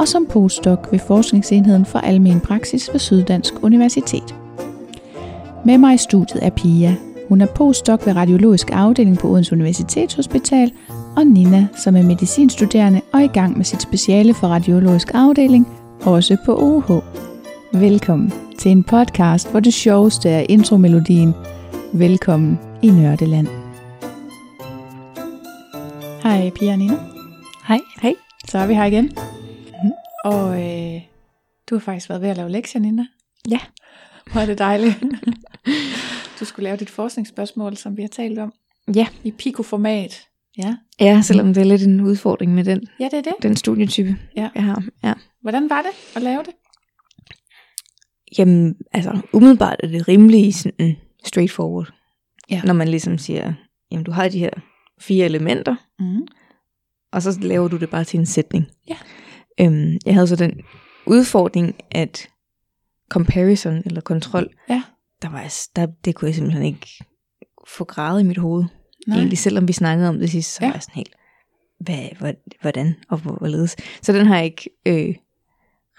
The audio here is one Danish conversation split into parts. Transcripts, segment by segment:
og som postdoc ved Forskningsenheden for Almen Praksis ved Syddansk Universitet. Med mig i studiet er Pia. Hun er postdoc ved Radiologisk Afdeling på Odense Universitetshospital, og Nina, som er medicinstuderende og i gang med sit speciale for Radiologisk Afdeling, også på OH. Velkommen til en podcast, hvor det sjoveste er intromelodien. Velkommen i Nørdeland. Hej Pia og Nina. Hej. Hej. Så er vi her igen. Og øh, du har faktisk været ved at lave lektier, Nina. Ja. Hvor er det dejligt. du skulle lave dit forskningsspørgsmål, som vi har talt om. Ja. I Pico-format. Ja. Ja, selvom det er lidt en udfordring med den, Ja, det er det. den studietype, Ja. jeg har. Ja. Hvordan var det at lave det? Jamen, altså, umiddelbart er det rimelig sådan straightforward. Ja. Når man ligesom siger, jamen du har de her fire elementer, Mm. og så laver du det bare til en sætning. Ja. Øhm, jeg havde så den udfordring, at comparison eller kontrol, Ja. der var, der, det kunne jeg simpelthen ikke få gradet i mit hoved. Nej. Egentlig, selvom vi snakkede om det sidst, så Ja. var jeg sådan helt, hvad, hvordan og hvor- hvorledes. Så den har jeg ikke øh,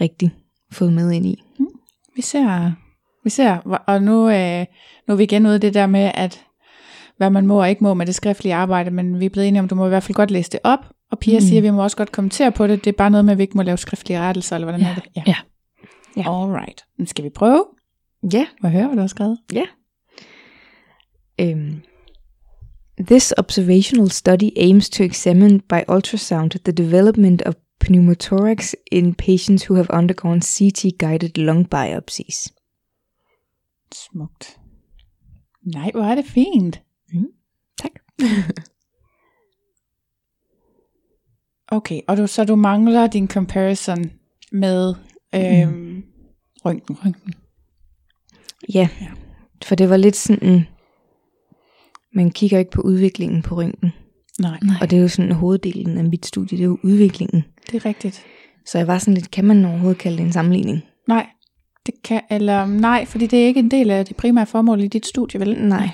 rigtig fået med ind i. Vi ser, vi ser, og nu, øh, nu er vi igen ude det der med, at hvad man må og ikke må med det skriftlige arbejde, men vi er blevet enige om, du må i hvert fald godt læse det op, og Pia mm. Mm. siger, at vi må også godt kommentere på det, det er bare noget med, at vi ikke må lave skriftlige rettelser, eller hvordan Ja. er det? Ja. Ja. Alright, men skal vi prøve? Ja, Må jeg høre, hvad du har skrevet? Um, this observational study aims to examine by ultrasound the development of pneumothorax in patients who have undergone CT-guided lung biopsies. Smukt. Nej, hvor er det fint. Tak. Okay, og du, så du mangler din comparison med øhm, mm. røntgen, røntgen. Ja, Ja. for det var lidt sådan, man kigger ikke på udviklingen på røntgen. Nej, Og det er jo sådan hoveddelen af mit studie, det er jo udviklingen. det er rigtigt. Så jeg var sådan lidt, kan man overhovedet kalde det en sammenligning? Nej, det kan, eller nej, fordi det er ikke en del af det primære formål i dit studie, vel? Nej.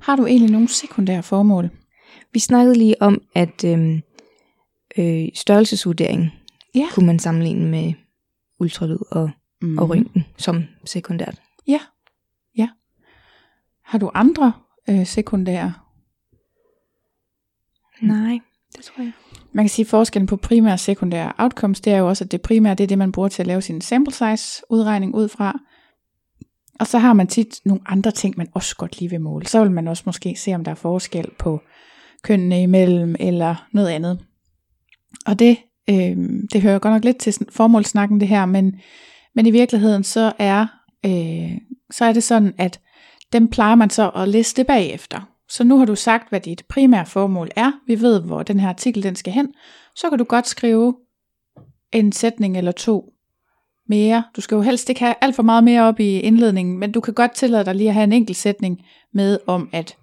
Har du egentlig nogle sekundære formål? Vi snakkede lige om, at øhm, øh, størrelsesvurdering Ja. kunne man sammenligne med ultralyd og, Mm. og røntgen som sekundært. Ja, ja. Har du andre øh, sekundære? Nej, det tror jeg. Man kan sige, at forskellen på primære og sekundære outcomes, det er jo også, at det primære, det er det, man bruger til at lave sin sample size udregning ud fra. Og så har man tit nogle andre ting, man også godt lige vil måle. Så vil man også måske se, om der er forskel på kønnene imellem, eller noget andet. Og det, øh, det hører godt nok lidt til formålsnakken det her, men, men i virkeligheden så er, øh, så er det sådan, at dem plejer man så at liste bagefter. Så nu har du sagt, hvad dit primære formål er. Vi ved, hvor den her artikel den skal hen. Så kan du godt skrive en sætning eller to mere. Du skal jo helst ikke have alt for meget mere op i indledningen, men du kan godt tillade dig lige at have en enkelt sætning med om, at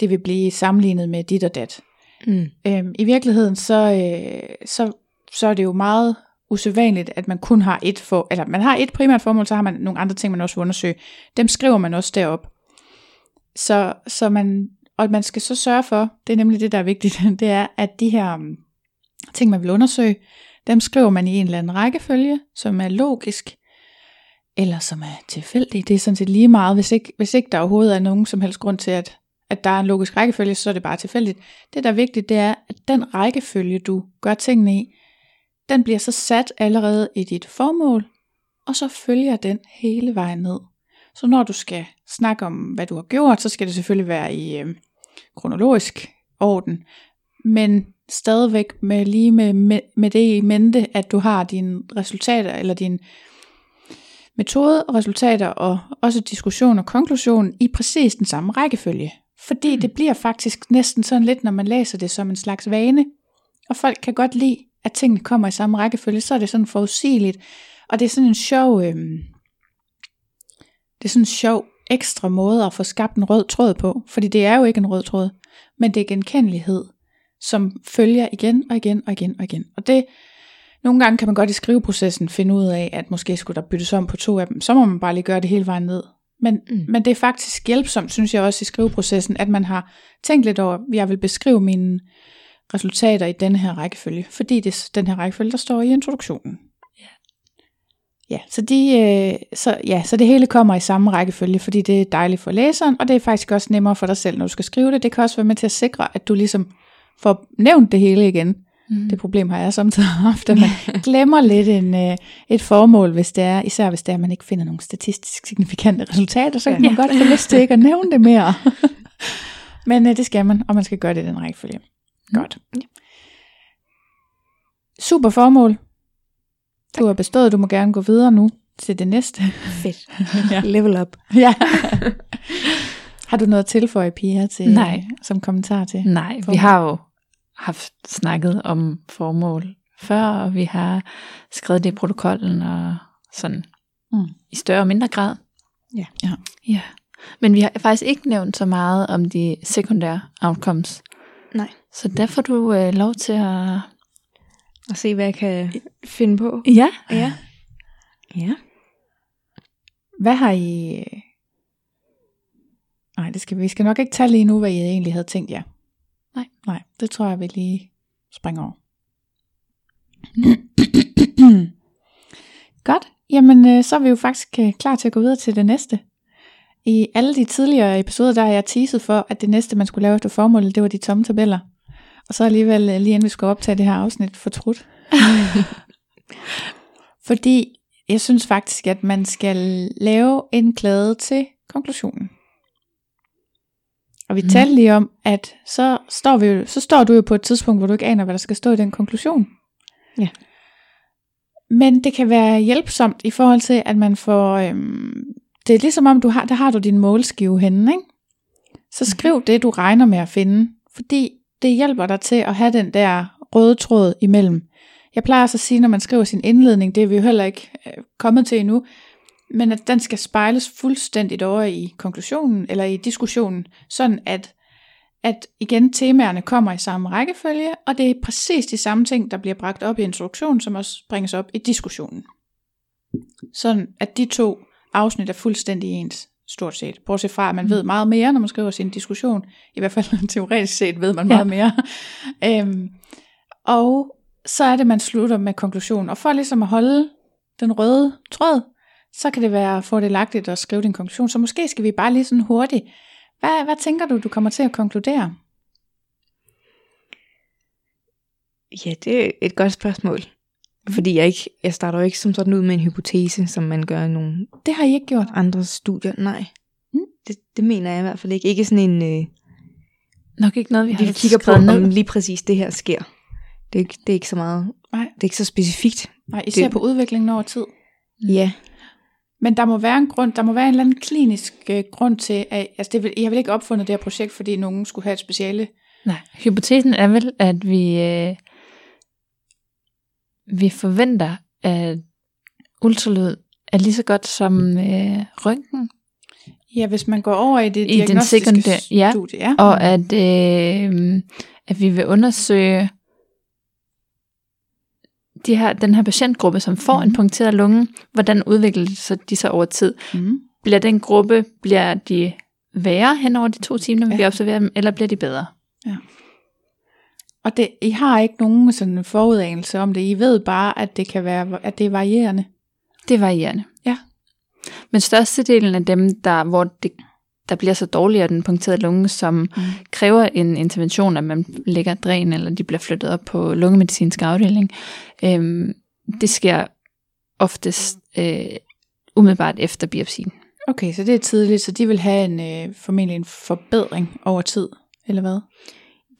det vil blive sammenlignet med dit og dat. Mm. Øhm, I virkeligheden, så, øh, så, så er det jo meget usædvanligt, at man kun har et for, eller man har et primært formål, så har man nogle andre ting, man også vil undersøge. Dem skriver man også derop. Så, så man, og man skal så sørge for, det er nemlig det, der er vigtigt, det er, at de her um, ting, man vil undersøge, dem skriver man i en eller anden rækkefølge, som er logisk, eller som er tilfældig. Det er sådan set lige meget, hvis ikke, hvis ikke der overhovedet er nogen som helst grund til, at, at der er en logisk rækkefølge, så er det bare tilfældigt. Det, der er vigtigt, det er, at den rækkefølge, du gør tingene i, den bliver så sat allerede i dit formål, og så følger den hele vejen ned. Så når du skal snakke om, hvad du har gjort, så skal det selvfølgelig være i øh, kronologisk orden, men stadigvæk med lige med, med, med det i mente, at du har dine resultater, eller din metode og resultater, og også diskussion og konklusion i præcis den samme rækkefølge. Fordi det bliver faktisk næsten sådan lidt, når man læser det som en slags vane, og folk kan godt lide, at tingene kommer i samme rækkefølge, så er det sådan forudsigeligt, og det er sådan en sjov, øh, det er sådan en sjov ekstra måde at få skabt en rød tråd på, fordi det er jo ikke en rød tråd, men det er genkendelighed, som følger igen og igen og igen og igen. Og det, nogle gange kan man godt i skriveprocessen finde ud af, at måske skulle der byttes om på to af dem, så må man bare lige gøre det hele vejen ned. Men, mm. men det er faktisk hjælpsomt, synes jeg også i skriveprocessen, at man har tænkt lidt over, at jeg vil beskrive mine resultater i denne her rækkefølge, fordi det er den her rækkefølge, der står i introduktionen. Ja, så, de, øh, så, ja, så det hele kommer i samme rækkefølge, fordi det er dejligt for læseren, og det er faktisk også nemmere for dig selv, når du skal skrive det. Det kan også være med til at sikre, at du ligesom får nævnt det hele igen. Mm. Det problem har jeg samtidig haft, at man glemmer lidt en, øh, et formål, hvis det er, især hvis det er, at man ikke finder nogle statistisk signifikante resultater, så kan ja. man godt få lyst til ikke at nævne det mere. Men øh, det skal man, og man skal gøre det i den rækkefølge. Mm. Godt. Super formål. Du har bestået, du må gerne gå videre nu til det næste. Fedt. ja. Level up. ja. har du noget at tilføje, Pia, til, Nej. som kommentar til? Nej, vi har jo haft snakket om formål før, og vi har skrevet det i protokollen og sådan mm. i større og mindre grad. Ja. ja. ja. Men vi har faktisk ikke nævnt så meget om de sekundære outcomes. Nej. Så der får du øh, lov til at... At se, hvad jeg kan finde på. Ja. Ja. Ja. Hvad har I... Nej, det skal vi skal nok ikke tage lige nu, hvad I egentlig havde tænkt jer. Nej. Det tror jeg, vi lige springer over. Godt. Jamen, øh, så er vi jo faktisk øh, klar til at gå videre til det næste. I alle de tidligere episoder, der har jeg teaset for, at det næste, man skulle lave efter formålet, det var de tomme tabeller. Og så alligevel, øh, lige inden vi skulle optage det her afsnit, fortrudt. Fordi jeg synes faktisk, at man skal lave en klade til konklusionen. Og vi mm. talte lige om, at så står, vi jo, så står du jo på et tidspunkt, hvor du ikke aner, hvad der skal stå i den konklusion. Ja. Men det kan være hjælpsomt i forhold til, at man får... Øhm, det er ligesom om, du har, der har du din målskive henne, ikke? Så skriv mm. det, du regner med at finde. Fordi det hjælper dig til at have den der røde tråd imellem. Jeg plejer også at sige, når man skriver sin indledning, det er vi jo heller ikke øh, kommet til endnu, men at den skal spejles fuldstændigt over i konklusionen eller i diskussionen, sådan at, at igen temaerne kommer i samme rækkefølge, og det er præcis de samme ting, der bliver bragt op i introduktionen, som også bringes op i diskussionen. Sådan at de to afsnit er fuldstændig ens, stort set. Bortset fra, at man ved meget mere, når man skriver sin diskussion. I hvert fald teoretisk set ved man meget ja. mere. øhm, og så er det, man slutter med konklusionen. Og for ligesom at holde den røde tråd, så kan det være fordelagtigt at skrive din konklusion. Så måske skal vi bare lige sådan hurtigt. Hvad, hvad tænker du, du kommer til at konkludere? Ja, det er et godt spørgsmål. Fordi jeg ikke, jeg starter jo ikke som sådan ud med en hypotese, som man gør i nogle Det har I ikke gjort. andre studier. Nej, mm. det, det mener jeg i hvert fald ikke. Ikke sådan en, øh, Nok ikke noget, vi har vi kigger på, ned. om lige præcis det her sker. Det er ikke, det er ikke så meget, Nej, det er ikke så specifikt. nej I ser Det- på udviklingen over tid. Ja, Men der må være en grund, der må være en eller anden klinisk øh, grund til, at altså det vil, jeg vel ikke opfundet det her projekt, fordi nogen skulle have et speciale. Nej, hypotesen er vel, at vi, øh, vi forventer, at ultralyd er lige så godt som øh, røntgen, Ja, hvis man går over i det I den diagnostiske sekundære- ja. studie. Ja. og at, øh, at vi vil undersøge de her, den her patientgruppe, som får mm. en Mhm. punkteret lunge, hvordan udvikler de sig, de sig over tid? Mm. Bliver den gruppe, bliver de værre hen over de to timer, vi Ja. observerer dem, eller bliver de bedre? Og det, I har ikke nogen sådan forudanelse om det. I ved bare, at det kan være, at det er varierende. Det er varierende. Ja. Men størstedelen af dem, der, hvor det, der bliver så dårligere den punkterede lunge, som Mm. kræver en intervention, at man lægger dræn, eller de bliver flyttet op på lungemedicinsk afdeling, øhm, det sker oftest øh, umiddelbart efter biopsien. Okay, så det er tidligt, så de vil have en øh, formentlig en forbedring over tid, eller hvad?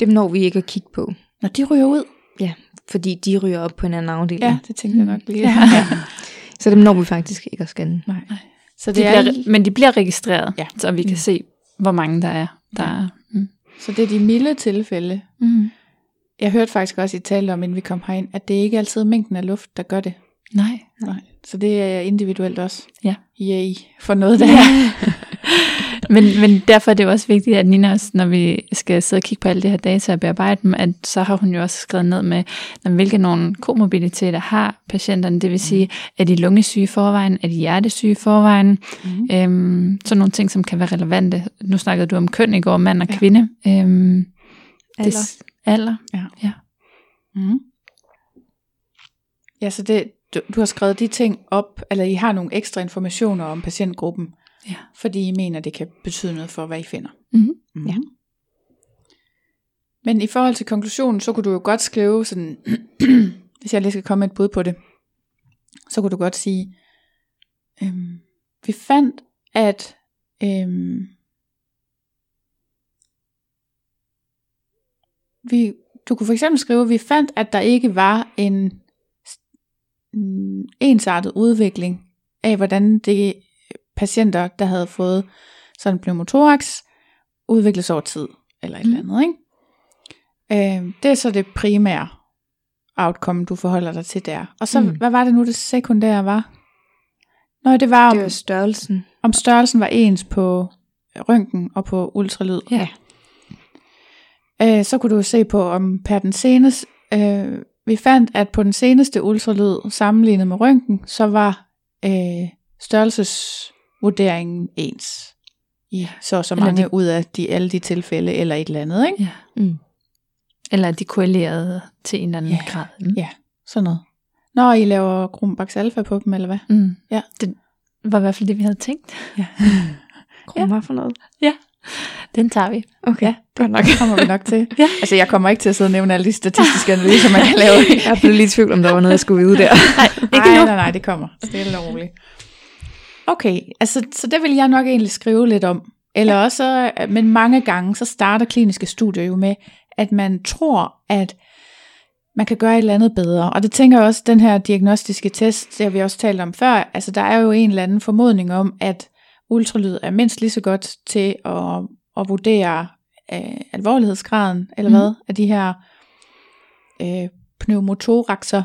dem når vi ikke at kigge på. Når de ryger ud? Fordi de ryger op på en anden afdeling. Ja, det tænkte jeg nok lige. Ja. ja. Så dem når vi faktisk ikke at scanne. Nej. Så De det, er, bliver, men de bliver registreret, Ja. så vi kan Mm. se, hvor mange der er. Der er. Mm. så det er de milde tilfælde. Mm. Jeg hørte faktisk også, I talte om, inden vi kom herind, at det ikke altid er mængden af luft, der gør det. Nej. Nej. Så det er individuelt også. Ja. Yay, for noget der. Ja. men, men derfor er det jo også vigtigt, at Nina, også, når vi skal sidde og kigge på alle de her data og bearbejde dem, at så har hun jo også skrevet ned med, hvilke nogle komorbiditeter har patienterne. Det vil sige, er de lungesyge forvejen, er de hjertesyge forvejen? Mm. Øhm, sådan nogle ting, som kan være relevante. Nu snakkede du om køn i går, mand og Ja. kvinde. Øhm, Alder. Det, alder. Ja. ja. Mm. Ja, så det, du, du har skrevet de ting op, eller I har nogle ekstra informationer om patientgruppen, Ja. fordi I mener, det kan betyde noget for, hvad I finder. Mm-hmm. Mm. Ja. Men i forhold til konklusionen, så kunne du jo godt skrive sådan, hvis jeg lige skal komme med et bud på det, så kunne du godt sige, øhm, vi fandt, at øhm, vi, du kunne for eksempel skrive, vi fandt, at der ikke var en mm, ensartet udvikling af, hvordan det patienter, der havde fået sådan en pneumothorax, udvikles over tid, eller et Mm. eller andet, ikke? Øh, det er så det primære outcome, du forholder dig til der. Og så, mm. Hvad var det nu, det sekundære var? Nå, det var, om, Det var størrelsen. om størrelsen var ens på røntgen og på ultralyd. Ja. Øh, så kunne du se på, om per den seneste, øh, vi fandt, at på den seneste ultralyd sammenlignet med røntgen, så var øh, størrelsesvurderingen ens i så og så Eller mange de- ud af de, alle de tilfælde, eller et eller andet, ikke? ja. Mm. Eller de korrelerede til en eller anden Ja. grad. Mm. Ja, sådan noget. Når I laver Grumbax alfa på dem, eller hvad? Mm. Ja. Det var i hvert fald det, vi havde tænkt. Krum, hvad for noget? Den tager vi. Okay, Ja. godt nok. Det kommer vi nok til. Ja. Altså, jeg kommer ikke til at sidde og nævne alle de statistiske analyser, man kan lave. Jeg blev lige i tvivl, om der var noget, jeg skulle vide der. Ikke nej, nej, nej, det kommer. Stille og roligt. Okay, altså, så det vil jeg nok egentlig skrive lidt om. Eller også, øh, men mange gange, så starter kliniske studier jo med, at man tror, at man kan gøre et eller andet bedre. Og det tænker jeg også, den her diagnostiske test, det har vi også talt om før, altså der er jo en eller anden formodning om, at ultralyd er mindst lige så godt til at, at vurdere øh, alvorlighedsgraden, eller Mhm. hvad, af de her øh, pneumothoraxer.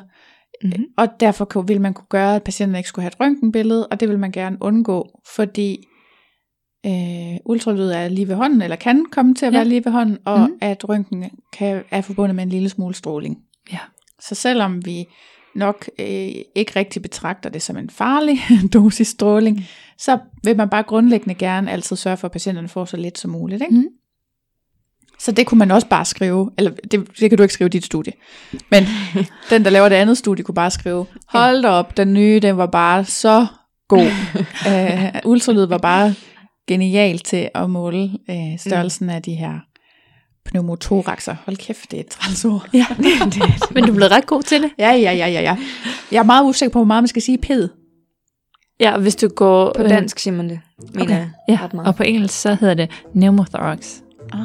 Mm-hmm. Og derfor vil man kunne gøre, at patienten ikke skulle have et røntgenbillede, og det vil man gerne undgå, fordi øh, ultralyd er lige ved hånden, eller kan komme til at Ja. være lige ved hånden, og Mhm. mm. at røntgen kan, er forbundet med en lille smule stråling. Ja. Så selvom vi nok øh, ikke rigtig betragter det som en farlig dosis stråling, så vil man bare grundlæggende gerne altid sørge for, at patienterne får så lidt som muligt. Ikke? Mhm. Så det kunne man også bare skrive, eller det, det kan du ikke skrive i dit studie, men den, der laver det andet studie, kunne bare skrive, hold da op, den nye, den var bare så god. uh, ultralyd var bare genial til at måle uh, størrelsen af de her pneumothoraxer. Hold kæft, det er et trælsord. Ja. Men du blev ret god til det. Ja, ja, ja, ja, ja. Jeg er meget usikker på, hvor meget man skal sige ped. Ja, og hvis du går... På dansk siger man det, mener Okay. jeg. Ja, og på engelsk så hedder det pneumothorax. Ah,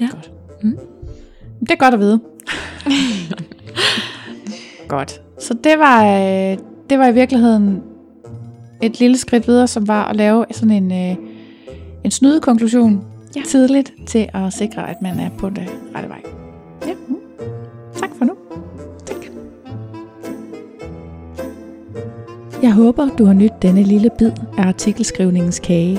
Ja. godt. Mm. Det er godt at vide. godt. Så det var, øh, det var i virkeligheden et lille skridt videre, som var at lave sådan en, øh, en snydekonklusion Ja. tidligt til at sikre, at man er på det rette vej. Ja. Mm. Tak for nu. Tak. Jeg håber, du har nydt denne lille bid af artikelskrivningens kage.